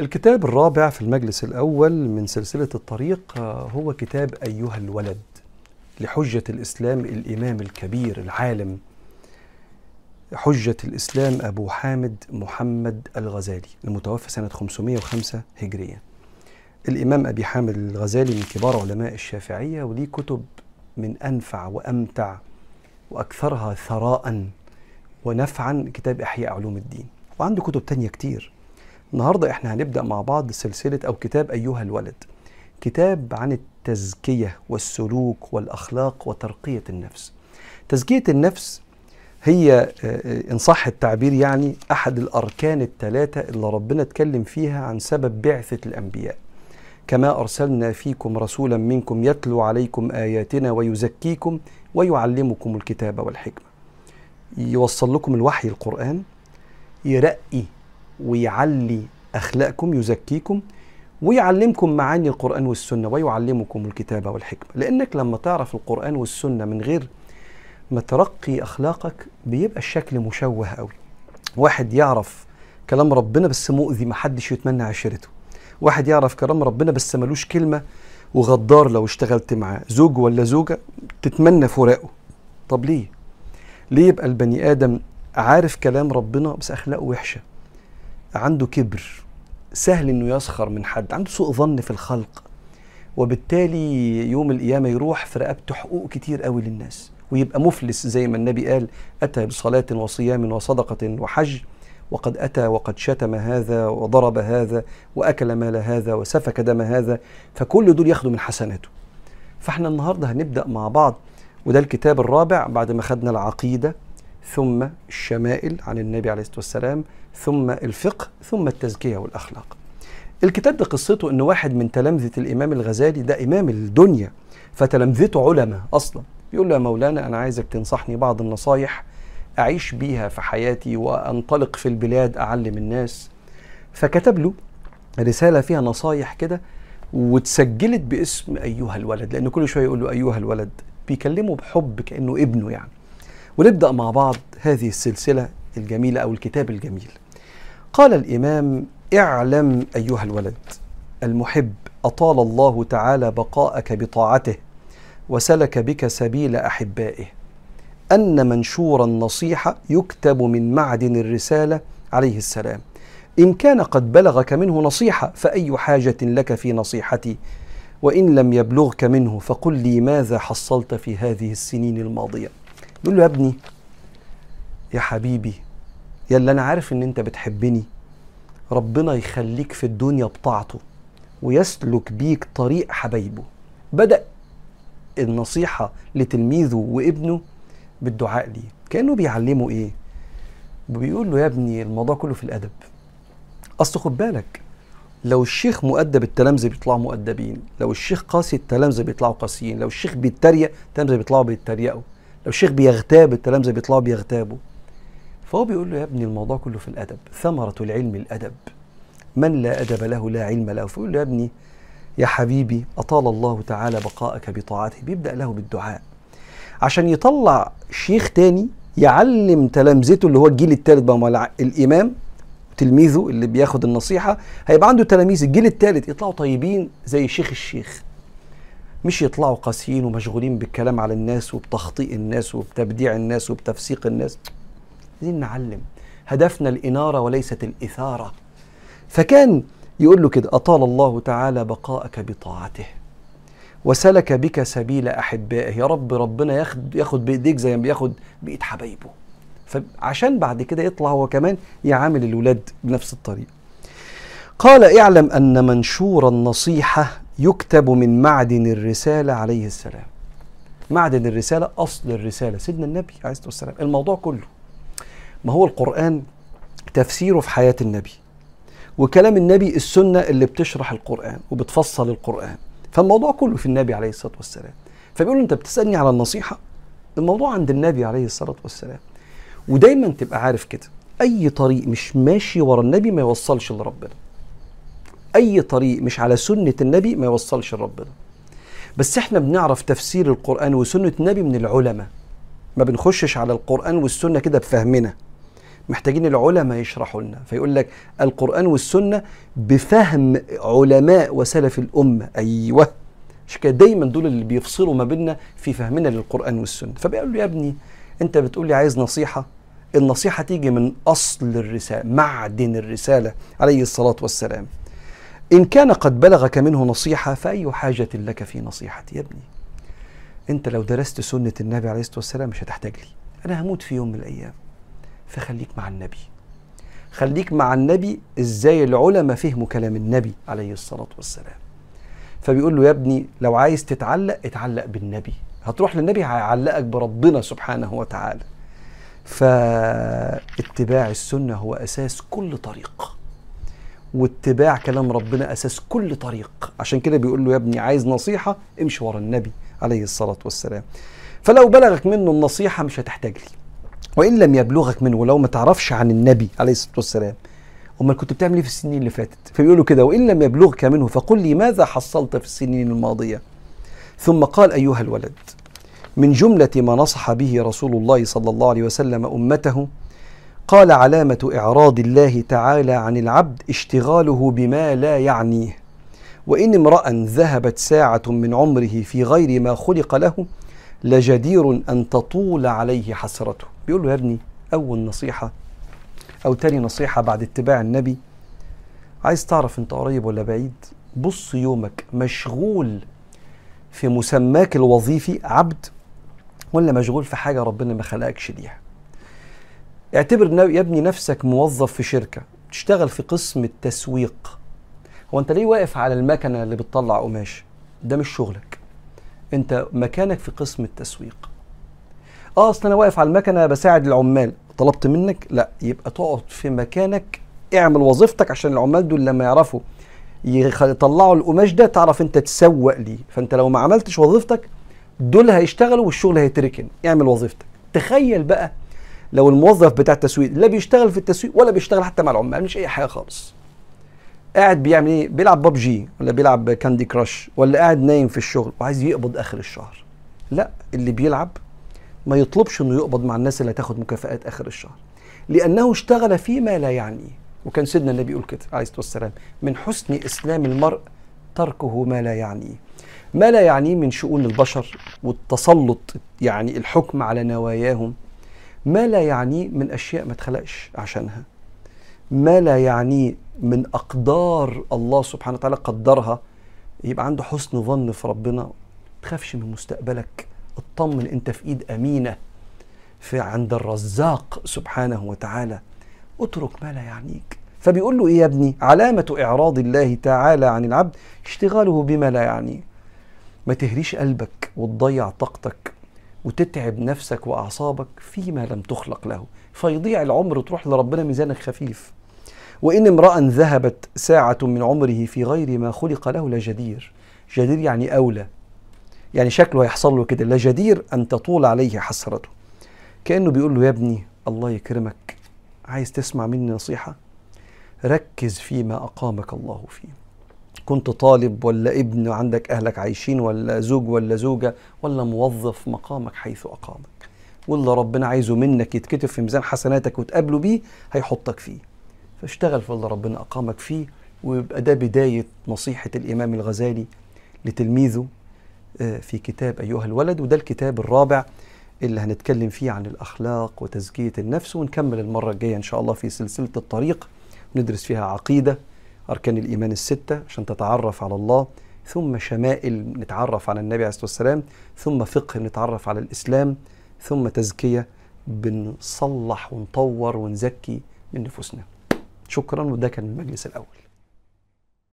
الكتاب الرابع في المجلس الأول من سلسلة الطريق هو كتاب أيها الولد لحجة الإسلام الإمام الكبير العالم حجة الإسلام أبو حامد محمد الغزالي المتوفى سنة 505 هجرية. الإمام أبي حامد الغزالي من كبار علماء الشافعية وليه كتب من أنفع وأمتع وأكثرها ثراء ونفعا كتاب إحياء علوم الدين. وعنده كتب تانية كتير. النهاردة إحنا هنبدأ مع بعض سلسلة أو كتاب أيها الولد. كتاب عن التزكية والسلوك والأخلاق وترقية النفس. تزكية النفس هي إن صح التعبير يعني أحد الأركان الثلاثة اللي ربنا اتكلم فيها عن سبب بعثة الأنبياء. كما أرسلنا فيكم رسولا منكم يتلو عليكم آياتنا ويزكيكم ويعلمكم الكتاب والحكمة. يوصل لكم الوحي القرآن يرقي ويعلي أخلاقكم يزكيكم ويعلمكم معاني القرآن والسنة ويعلمكم الكتاب والحكمة. لأنك لما تعرف القرآن والسنة من غير ما ترقي أخلاقك بيبقى الشكل مشوه قوي. واحد يعرف كلام ربنا بس مؤذي محدش يتمنى عشرته واحد يعرف كلام ربنا بس ملوش كلمة وغدار لو اشتغلت معاه. زوج ولا زوجة تتمنى فراقه. طب ليه؟ ليه يبقى البني آدم عارف كلام ربنا بس أخلاقه وحشة؟ عنده كبر سهل إنه يسخر من حد عنده سوء ظن في الخلق. وبالتالي يوم القيامة يروح في رقبته حقوق كتير قوي للناس ويبقى مفلس زي ما النبي قال أتى بصلاة وصيام وصدقة وحج وقد أتى وقد شتم هذا وضرب هذا وأكل مال هذا وسفك دم هذا فكل دول ياخدوا من حسناته. فإحنا النهاردة هنبدأ مع بعض وده الكتاب الرابع بعد ما خدنا العقيدة. ثم الشمائل عن النبي عليه الصلاة والسلام ثم الفقه ثم التزكية والأخلاق. الكتاب ده قصته أن واحد من تلامذة الإمام الغزالي ده إمام الدنيا فتلامذته علماء أصلا. يقول له يا مولانا أنا عايزك تنصحني بعض النصايح أعيش بيها في حياتي وأنطلق في البلاد أعلم الناس. فكتب له رسالة فيها نصايح كده واتسجلت باسم أيها الولد لأن كل شوية يقول له أيها الولد بيكلمه بحب كأنه ابنه يعني. ونبدأ مع بعض هذه السلسلة الجميلة أو الكتاب الجميل. قال الإمام اعلم أيها الولد المحب أطال الله تعالى بقاءك بطاعته وسلك بك سبيل أحبائه أن منشور النصيحة يكتب من معدن الرسالة عليه السلام. إن كان قد بلغك منه نصيحة فأي حاجة لك في نصيحتي؟ وإن لم يبلغك منه فقل لي ماذا حصلت في هذه السنين الماضية. يقول له يا ابني يا حبيبي يا اللي أنا عارف إن أنت بتحبني. ربنا يخليك في الدنيا بطاعته ويسلك بيك طريق حبايبه. بدأ النصيحة لتلميذه وابنه بالدعاء ليه. كأنه بيعلمه إيه؟ بيقول له يا ابني الموضوع كله في الأدب. أصل خد بالك لو الشيخ مؤدب التلامذة بيطلعوا مؤدبين لو الشيخ قاسي التلامذة بيطلعوا قاسيين لو الشيخ بيتريق التلامذة بيطلعوا بيتريقوا. لو الشيخ بيغتاب التلامذة بيطلعوا بيغتابوا. فهو بيقول له يا ابني الموضوع كله في الأدب ثمرة العلم الأدب. من لا أدب له لا علم له. فيقول له يا ابني يا حبيبي أطال الله تعالى بقاءك بطاعته. بيبدأ له بالدعاء. عشان يطلع شيخ تاني يعلم تلامذته اللي هو الجيل الثالث بقى الإمام تلميذه اللي بياخد النصيحة هيبقى عنده تلاميذ الجيل الثالث يطلعوا طيبين زي شيخ الشيخ. مش يطلعوا قاسيين ومشغولين بالكلام على الناس وبتخطيء الناس وبتبديع الناس وبتفسيق الناس. عايزين نعلم. هدفنا الإنارة وليست الإثارة. فكان يقول له كده أطال الله تعالى بقاءك بطاعته وسلك بك سبيل أحبائه. يا رب ربنا ياخد ياخد بإيديك زي ما بياخد بإيد حبايبه. فعشان بعد كده يطلع هو كمان يعامل الولاد بنفس الطريقة. قال اعلم أن منشور النصيحة يكتب من معدن الرسالة عليه السلام. معدن الرسالة أصل الرسالة. سيدنا النبي عليه الصلاة والسلام الموضوع كله. ما هو القرآن تفسيره في حياة النبي وكلام النبي السنة اللي بتشرح القرآن وبتفصل القرآن. فالموضوع كله في النبي عليه الصلاة والسلام. فبيقول أنت بتسألني على النصيحة؟ الموضوع عند النبي عليه الصلاة والسلام. ودايما تبقى عارف كده أي طريق مش ماشي ورا النبي ما يوصلش لربنا. أي طريق مش على سنة النبي ما يوصلش لربنا بس إحنا بنعرف تفسير القرآن وسنة النبي من العلماء. ما بنخشش على القرآن والسنة كده بفهمنا. محتاجين العلماء يشرحوا لنا. فيقول لك القرآن والسنة بفهم علماء وسلف الأمة. أيوه. عشان كده؟ دايما دول اللي بيفصلوا ما بيننا في فهمنا للقرآن والسنة. فبيقول له يا ابني أنت بتقول لي عايز نصيحة؟ النصيحة تيجي من أصل الرسالة معدن الرسالة عليه الصلاة والسلام. إن كان قد بلغك منه نصيحة فأي حاجة لك في نصيحتي؟ يا ابني أنت لو درست سنة النبي عليه الصلاة والسلام مش هتحتاج لي. أنا هموت في يوم من الأيام. فخليك مع النبي. خليك مع النبي إزاي العلماء فهموا كلام النبي عليه الصلاة والسلام. فبيقول له يا ابني لو عايز تتعلق اتعلق بالنبي. هتروح للنبي هيعلقك بربنا سبحانه وتعالى. فاتباع السنة هو أساس كل طريق. واتباع كلام ربنا أساس كل طريق. عشان كده بيقول له يا ابني عايز نصيحة امشي ورا النبي عليه الصلاة والسلام. فلو بلغك منه النصيحة مش هتحتاج لي. وإن لم يبلغك منه ولو ما تعرفش عن النبي عليه الصلاة والسلام أمال كنت بتعمل إيه في السنين اللي فاتت؟ فبيقولوا كده وإن لم يبلغك منه فقل لي ماذا حصلت في السنين الماضية. ثم قال أيها الولد من جملة ما نصح به رسول الله صلى الله عليه وسلم أمته قال علامة إعراض الله تعالى عن العبد اشتغاله بما لا يعنيه. وإن امرأ ذهبت ساعة من عمره في غير ما خلق له لجدير أن تطول عليه حسرته. بيقول له يا ابني أول نصيحة أو تاني نصيحة بعد اتباع النبي عايز تعرف أنت قريب ولا بعيد؟ بص يومك مشغول في مسماك الوظيفي عبد ولا مشغول في حاجة ربنا ما خلقكش ليها؟ اعتبر يا ابني نفسك موظف في شركة تشتغل في قسم التسويق. هو انت ليه واقف على المكنة اللي بتطلع قماش؟ ده مش شغلك. انت مكانك في قسم التسويق. آه أصل أنا واقف على المكنة بساعد العمال. طلبت منك؟ لا يبقى تقعد في مكانك اعمل وظيفتك عشان العمال دول لما يعرفوا يطلعوا القماش ده تعرف انت تسوق ليه. فانت لو ما عملتش وظيفتك دول هيشتغلوا والشغل هيتركن. اعمل وظيفتك. تخيل بقى لو الموظف بتاع التسويق لا بيشتغل في التسويق ولا بيشتغل حتى مع العمال مش أي حاجة خالص. قاعد بيعمل إيه؟ بيلعب ببجي ولا بيلعب كاندي كراش ولا قاعد نايم في الشغل وعايز يقبض آخر الشهر. لا اللي بيلعب ما يطلبش إنه يقبض مع الناس اللي هتاخد مكافآت آخر الشهر. لأنه اشتغل فيما لا يعنيه وكان سيدنا النبي يقول كده عليه الصلاة والسلام من حسن إسلام المرء تركه ما لا يعنيه ما لا يعنيه من شؤون البشر والتسلط يعني الحكم على نواياهم. ما لا يعنيه من أشياء ما اتخلقش عشانها. ما لا يعنيه من أقدار الله سبحانه وتعالى قدرها. يبقى عنده حسن ظن في ربنا. تخافش من مستقبلك. اطمن أنت في إيد أمينة في عند الرزاق سبحانه وتعالى. اترك ما لا يعنيك. فبيقول له إيه يا ابني؟ علامة إعراض الله تعالى عن العبد اشتغاله بما لا يعنيه ما تهريش قلبك وتضيع طاقتك. وتتعب نفسك وأعصابك فيما لم تخلق له. فيضيع العمر وتروح لربنا ميزانك خفيف. وإن امرأ ذهبت ساعة من عمره في غير ما خلق له لجدير جدير. يعني أولى. يعني شكله هيحصل له كده. لجدير أن تطول عليه حسرته. كأنه بيقول له يا ابني الله يكرمك. عايز تسمع مني نصيحة؟ ركز فيما أقامك الله فيه. كنت طالب ولا ابن وعندك أهلك عايشين ولا زوج ولا زوجة ولا موظف مقامك حيث أقامك. واللي ربنا عايزه منك يتكتب في ميزان حسناتك وتقابله بيه هيحطك فيه. فاشتغل في اللي ربنا أقامك فيه ويبقى ده بداية نصيحة الإمام الغزالي لتلميذه آه، في كتاب أيها الولد وده الكتاب الرابع اللي هنتكلم فيه عن الأخلاق وتزكية النفس ونكمل المرة الجاية إن شاء الله في سلسلة الطريق ندرس فيها عقيدة أركان الإيمان الستة عشان تتعرف على الله ثم شمائل نتعرف على النبي عليه الصلاة والسلام ثم فقه نتعرف على الإسلام ثم تزكية. بنصلح ونطور ونزكي من نفوسنا. شكرا وده كان المجلس الأول.